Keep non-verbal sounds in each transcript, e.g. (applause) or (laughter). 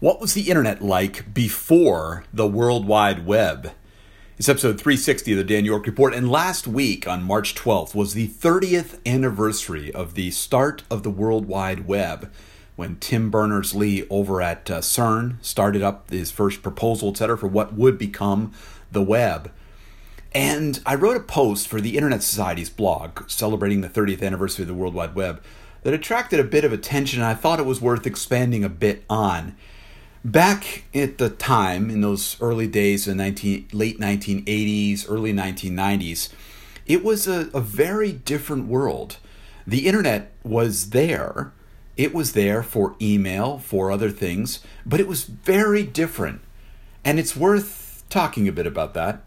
What was the internet like before the World Wide Web? It's episode 360 of the Dan York Report, and last week on March 12th was the 30th anniversary of the start of the World Wide Web when Tim Berners Lee over at uh, CERN started up his first proposal, etc., for what would become the web. And I wrote a post for the Internet Society's blog celebrating the 30th anniversary of the World Wide Web that attracted a bit of attention, and I thought it was worth expanding a bit on. Back at the time, in those early days of 19, late 1980s, early 1990s, it was a, a very different world. The internet was there. It was there for email, for other things, but it was very different. And it's worth talking a bit about that.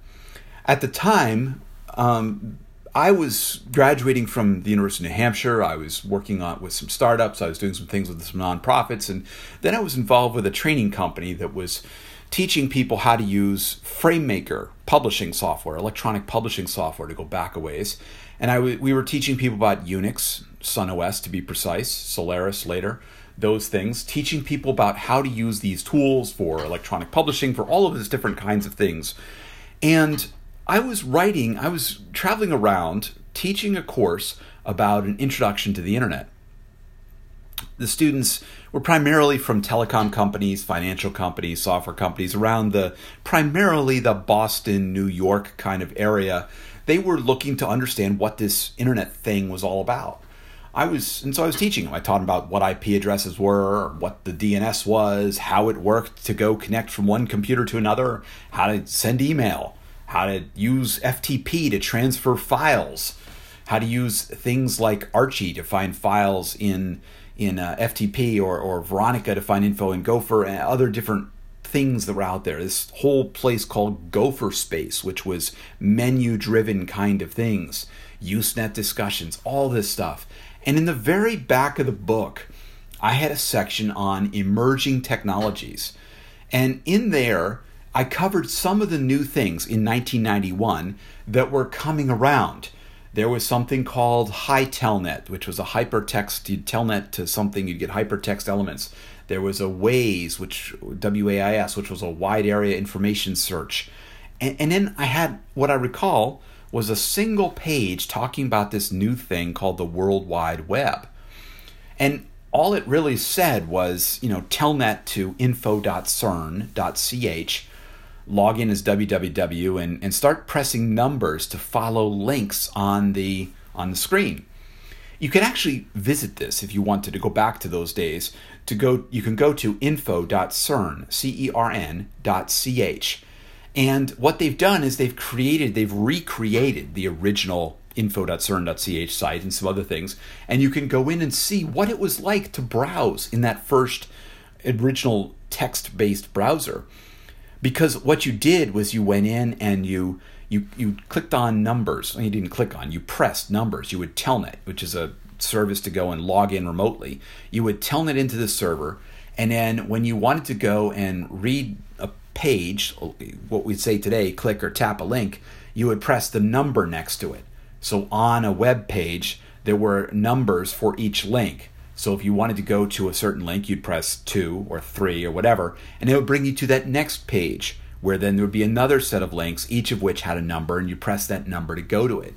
At the time, um, I was graduating from the University of New Hampshire. I was working on with some startups. I was doing some things with some nonprofits, and then I was involved with a training company that was teaching people how to use FrameMaker publishing software, electronic publishing software, to go back a ways. And I w- we were teaching people about Unix, SunOS to be precise, Solaris later, those things, teaching people about how to use these tools for electronic publishing, for all of these different kinds of things. And I was writing, I was traveling around teaching a course about an introduction to the internet. The students were primarily from telecom companies, financial companies, software companies around the primarily the Boston, New York kind of area. They were looking to understand what this internet thing was all about. I was, and so I was teaching them. I taught them about what IP addresses were, what the DNS was, how it worked to go connect from one computer to another, how to send email, how to use FTP to transfer files, how to use things like Archie to find files in in uh, FTP or, or Veronica to find info in Gopher and other different things that were out there. This whole place called Gopher Space, which was menu driven kind of things, Usenet discussions, all this stuff. And in the very back of the book, I had a section on emerging technologies. And in there, I covered some of the new things in 1991 that were coming around. There was something called Hytelnet, which was a hypertext, you'd telnet to something, you'd get hypertext elements. There was a WAIS, which WAIS, which was a wide area information search. And, and then I had what I recall was a single page talking about this new thing called the World Wide Web. And all it really said was, you know, telnet to info.cern.ch log in as www and, and start pressing numbers to follow links on the on the screen. You can actually visit this if you wanted to go back to those days. To go, you can go to info.cern. And what they've done is they've created, they've recreated the original info.cern.ch site and some other things. And you can go in and see what it was like to browse in that first original text based browser because what you did was you went in and you you you clicked on numbers. You didn't click on. You pressed numbers. You would telnet, which is a service to go and log in remotely. You would telnet into the server, and then when you wanted to go and read a page, what we'd say today, click or tap a link, you would press the number next to it. So on a web page, there were numbers for each link. So if you wanted to go to a certain link, you'd press two or three or whatever, and it would bring you to that next page where then there would be another set of links, each of which had a number, and you press that number to go to it.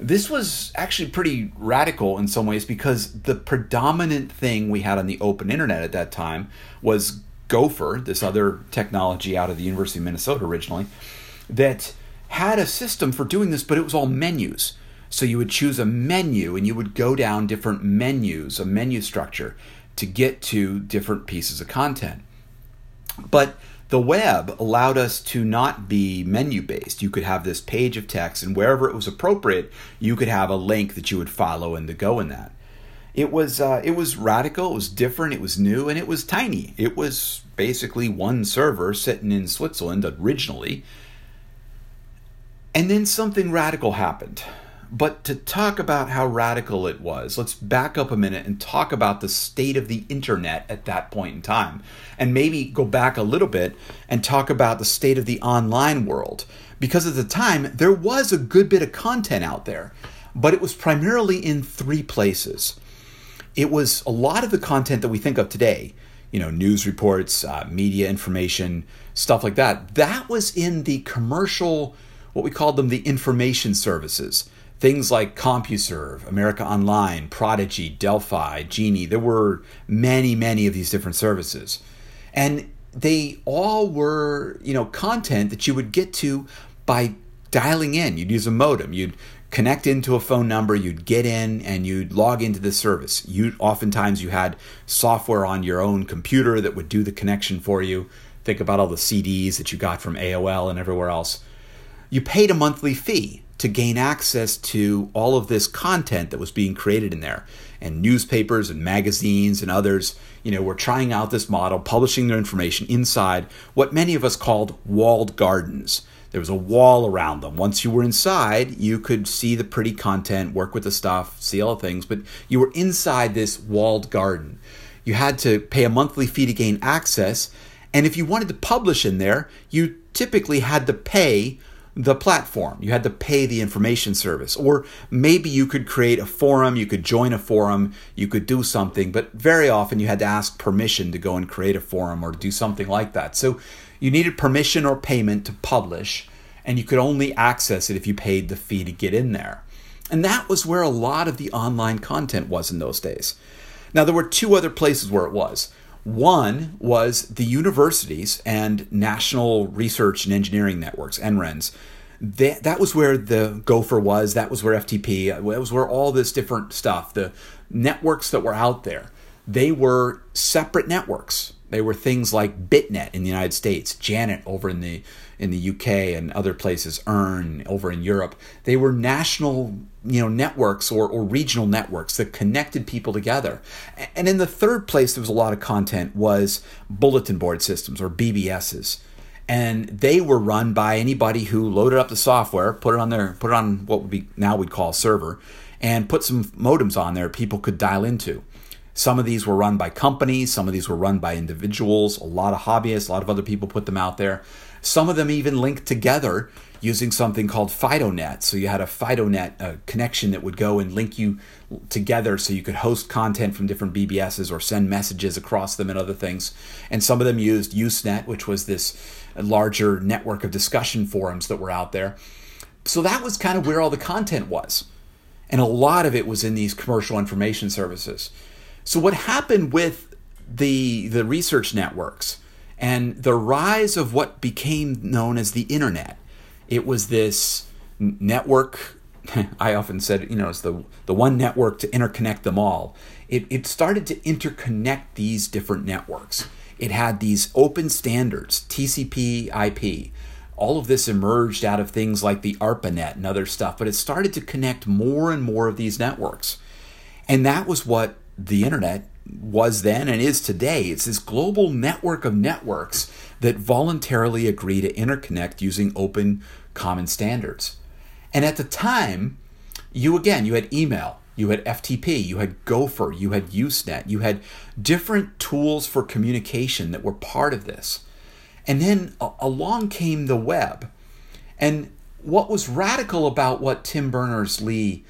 This was actually pretty radical in some ways because the predominant thing we had on the open internet at that time was Gopher, this other technology out of the University of Minnesota originally, that had a system for doing this, but it was all menus. So you would choose a menu and you would go down different menus, a menu structure, to get to different pieces of content. But the web allowed us to not be menu based. You could have this page of text, and wherever it was appropriate, you could have a link that you would follow and to go in that. It was uh, it was radical, it was different, it was new, and it was tiny. It was basically one server sitting in Switzerland originally. And then something radical happened. But to talk about how radical it was, let's back up a minute and talk about the state of the internet at that point in time. And maybe go back a little bit and talk about the state of the online world. Because at the time, there was a good bit of content out there, but it was primarily in three places. It was a lot of the content that we think of today you know, news reports, uh, media information, stuff like that. That was in the commercial, what we called them the information services. Things like CompuServe, America Online, Prodigy, Delphi, Genie. There were many, many of these different services. And they all were, you know, content that you would get to by dialing in. You'd use a modem. You'd connect into a phone number, you'd get in and you'd log into the service. You oftentimes you had software on your own computer that would do the connection for you. Think about all the CDs that you got from AOL and everywhere else. You paid a monthly fee to gain access to all of this content that was being created in there. And newspapers and magazines and others, you know, were trying out this model, publishing their information inside what many of us called walled gardens. There was a wall around them. Once you were inside, you could see the pretty content, work with the stuff, see all the things, but you were inside this walled garden. You had to pay a monthly fee to gain access, and if you wanted to publish in there, you typically had to pay the platform. You had to pay the information service. Or maybe you could create a forum, you could join a forum, you could do something, but very often you had to ask permission to go and create a forum or do something like that. So you needed permission or payment to publish, and you could only access it if you paid the fee to get in there. And that was where a lot of the online content was in those days. Now, there were two other places where it was. One was the universities and National Research and Engineering Networks, NRENs. That, that was where the Gopher was, that was where FTP, that was where all this different stuff, the networks that were out there, they were separate networks. They were things like BitNet in the United States, Janet over in the in the UK and other places, EARN over in Europe. They were national, you know, networks or, or regional networks that connected people together. And in the third place, there was a lot of content was bulletin board systems or BBSs. And they were run by anybody who loaded up the software, put it on their, put it on what would be now we'd call a server, and put some modems on there people could dial into. Some of these were run by companies, some of these were run by individuals, a lot of hobbyists, a lot of other people put them out there. Some of them even linked together using something called FidoNet. So you had a FidoNet a uh, connection that would go and link you together so you could host content from different BBSs or send messages across them and other things. And some of them used Usenet, which was this larger network of discussion forums that were out there. So that was kind of where all the content was. And a lot of it was in these commercial information services. So what happened with the the research networks and the rise of what became known as the internet? It was this network. (laughs) I often said, you know, it's the the one network to interconnect them all. It it started to interconnect these different networks. It had these open standards, TCP, IP. All of this emerged out of things like the ARPANET and other stuff, but it started to connect more and more of these networks. And that was what the internet was then and is today. It's this global network of networks that voluntarily agree to interconnect using open common standards. And at the time, you again, you had email, you had FTP, you had Gopher, you had Usenet, you had different tools for communication that were part of this. And then along came the web. And what was radical about what Tim Berners Lee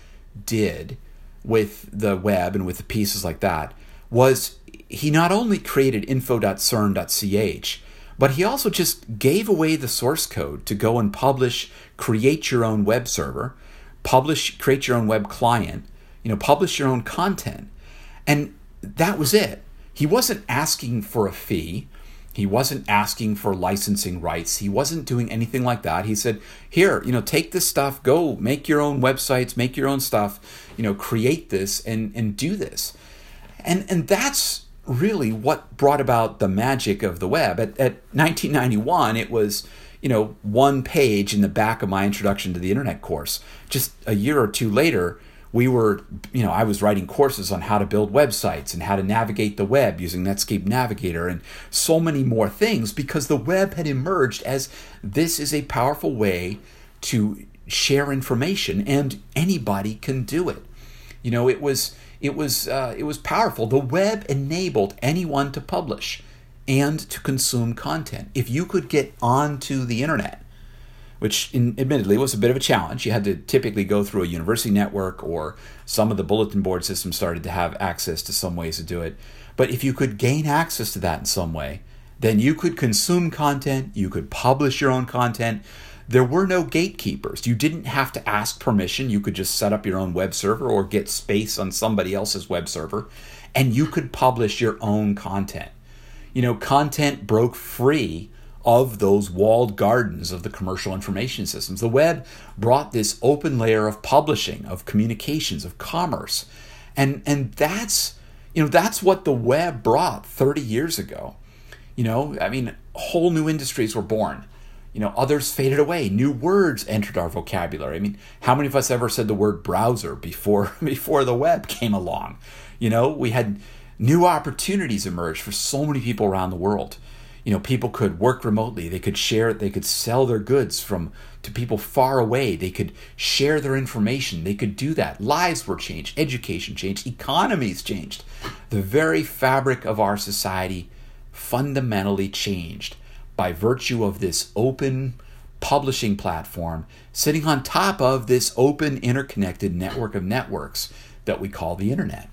did with the web and with the pieces like that was he not only created info.cern.ch, but he also just gave away the source code to go and publish, create your own web server, publish, create your own web client, you know, publish your own content. And that was it. He wasn't asking for a fee. He wasn't asking for licensing rights. He wasn't doing anything like that. He said, "Here, you know, take this stuff, go make your own websites, make your own stuff, you know, create this and and do this." And and that's really what brought about the magic of the web. At, at 1991, it was you know one page in the back of my introduction to the internet course. Just a year or two later, we were, you know, I was writing courses on how to build websites and how to navigate the web using Netscape Navigator and so many more things because the web had emerged as this is a powerful way to share information and anybody can do it. You know, it was it was uh, it was powerful. The web enabled anyone to publish and to consume content. If you could get onto the internet which in, admittedly was a bit of a challenge. You had to typically go through a university network, or some of the bulletin board systems started to have access to some ways to do it. But if you could gain access to that in some way, then you could consume content, you could publish your own content. There were no gatekeepers. You didn't have to ask permission. You could just set up your own web server or get space on somebody else's web server, and you could publish your own content. You know, content broke free of those walled gardens of the commercial information systems. The web brought this open layer of publishing, of communications, of commerce. And and that's you know, that's what the web brought 30 years ago. You know, I mean, whole new industries were born. You know, others faded away. New words entered our vocabulary. I mean, how many of us ever said the word browser before (laughs) before the web came along? You know, we had new opportunities emerge for so many people around the world. You know people could work remotely. They could share they could sell their goods from to people far away. They could share their information. They could do that. Lives were changed. Education changed. Economies changed. The very fabric of our society fundamentally changed by virtue of this open publishing platform sitting on top of this open interconnected network of networks that we call the internet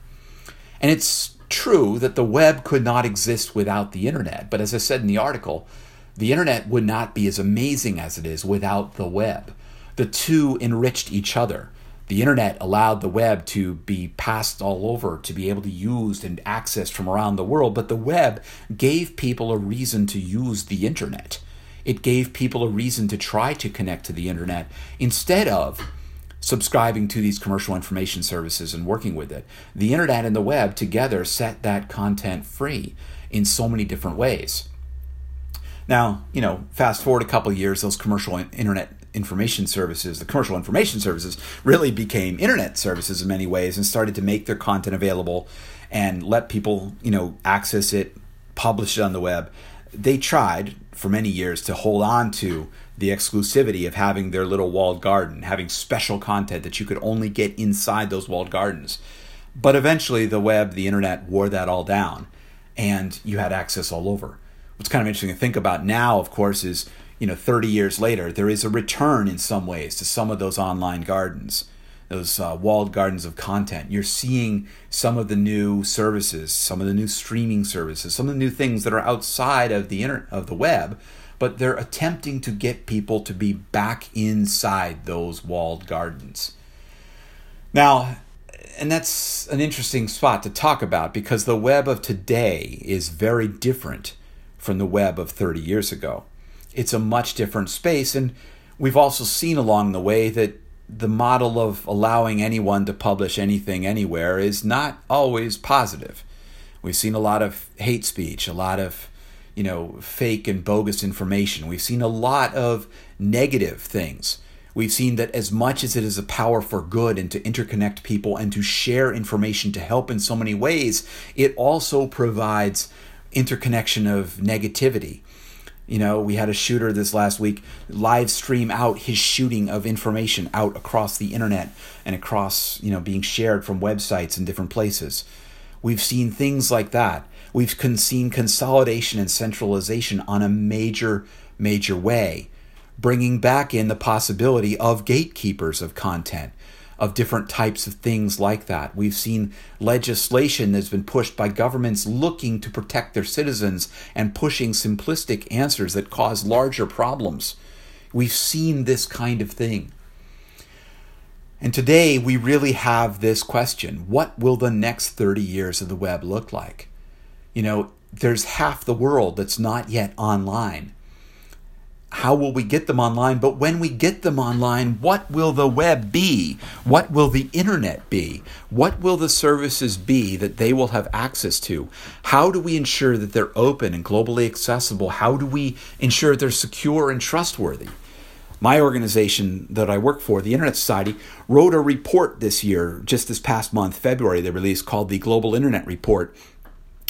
and it's true that the web could not exist without the internet, but as I said in the article, the internet would not be as amazing as it is without the web. The two enriched each other. The internet allowed the web to be passed all over, to be able to used and accessed from around the world, but the web gave people a reason to use the internet. It gave people a reason to try to connect to the internet instead of subscribing to these commercial information services and working with it. The internet and the web together set that content free in so many different ways. Now, you know, fast forward a couple years, those commercial internet information services, the commercial information services, really became internet services in many ways and started to make their content available and let people, you know, access it, publish it on the web. They tried for many years to hold on to the exclusivity of having their little walled garden, having special content that you could only get inside those walled gardens. But eventually, the web, the internet wore that all down, and you had access all over. What's kind of interesting to think about now, of course, is you know, 30 years later, there is a return in some ways to some of those online gardens, those uh, walled gardens of content. You're seeing some of the new services, some of the new streaming services, some of the new things that are outside of the inter- of the web but they're attempting to get people to be back inside those walled gardens. Now, and that's an interesting spot to talk about because the web of today is very different from the web of 30 years ago. It's a much different space, and we've also seen along the way that the model of allowing anyone to publish anything anywhere is not always positive. We've seen a lot of hate speech, a lot of you know, fake and bogus information. We've seen a lot of negative things. We've seen that as much as it is a power for good and to interconnect people and to share information to help in so many ways, it also provides interconnection of negativity. You know, we had a shooter this last week live stream out his shooting of information out across the internet and across, you know, being shared from websites and different places. We've seen things like that. We've seen consolidation and centralization on a major, major way, bringing back in the possibility of gatekeepers of content, of different types of things like that. We've seen legislation that's been pushed by governments looking to protect their citizens and pushing simplistic answers that cause larger problems. We've seen this kind of thing. And today we really have this question what will the next 30 years of the web look like? you know, there's half the world that's not yet online. How will we get them online? But when we get them online, what will the web be? What will the internet be? What will the services be that they will have access to? How do we ensure that they're open and globally accessible? How do we ensure they're secure and trustworthy? My organization that I work for, the Internet Society, wrote a report this year, just this past month, February, they released called the Global Internet Report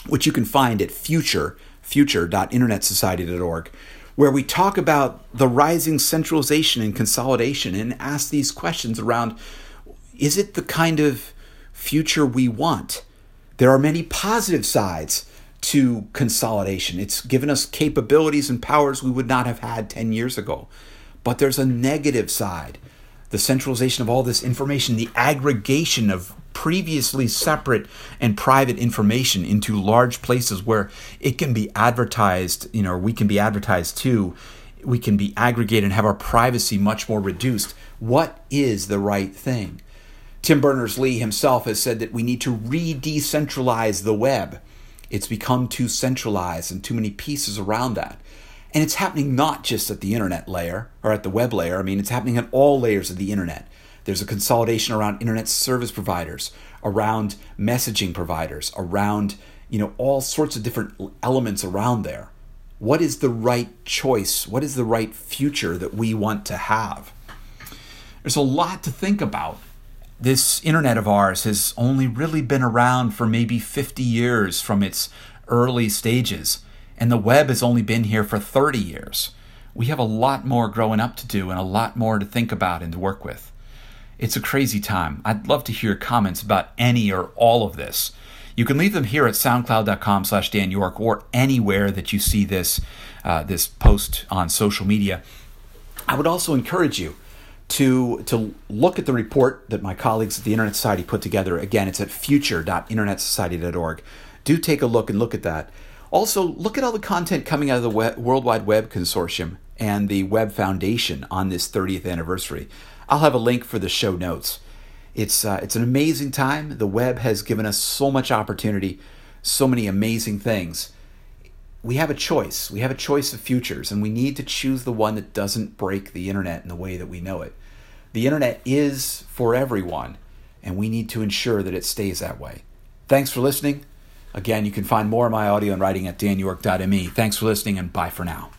which you can find at future, future.internetsociety.org, where we talk about the rising centralization and consolidation and ask these questions around is it the kind of future we want? There are many positive sides to consolidation. It's given us capabilities and powers we would not have had 10 years ago. But there's a negative side the centralization of all this information, the aggregation of previously separate and private information into large places where it can be advertised, you know, we can be advertised to, we can be aggregated and have our privacy much more reduced. What is the right thing? Tim Berners Lee himself has said that we need to re decentralize the web. It's become too centralized and too many pieces around that. And it's happening not just at the internet layer or at the web layer, I mean, it's happening at all layers of the internet. There's a consolidation around internet service providers, around messaging providers, around you know all sorts of different elements around there. What is the right choice? What is the right future that we want to have? There's a lot to think about. This internet of ours has only really been around for maybe 50 years from its early stages, and the web has only been here for 30 years. We have a lot more growing up to do and a lot more to think about and to work with. It's a crazy time. I'd love to hear comments about any or all of this. You can leave them here at soundcloud.com slash Dan York or anywhere that you see this, uh, this post on social media. I would also encourage you to, to look at the report that my colleagues at the Internet Society put together. Again, it's at future.internetsociety.org. Do take a look and look at that. Also, look at all the content coming out of the Web, World Wide Web Consortium and the Web Foundation on this 30th anniversary. I'll have a link for the show notes. It's uh, it's an amazing time. The web has given us so much opportunity, so many amazing things. We have a choice. We have a choice of futures, and we need to choose the one that doesn't break the internet in the way that we know it. The internet is for everyone, and we need to ensure that it stays that way. Thanks for listening. Again, you can find more of my audio and writing at danyork.me. Thanks for listening, and bye for now.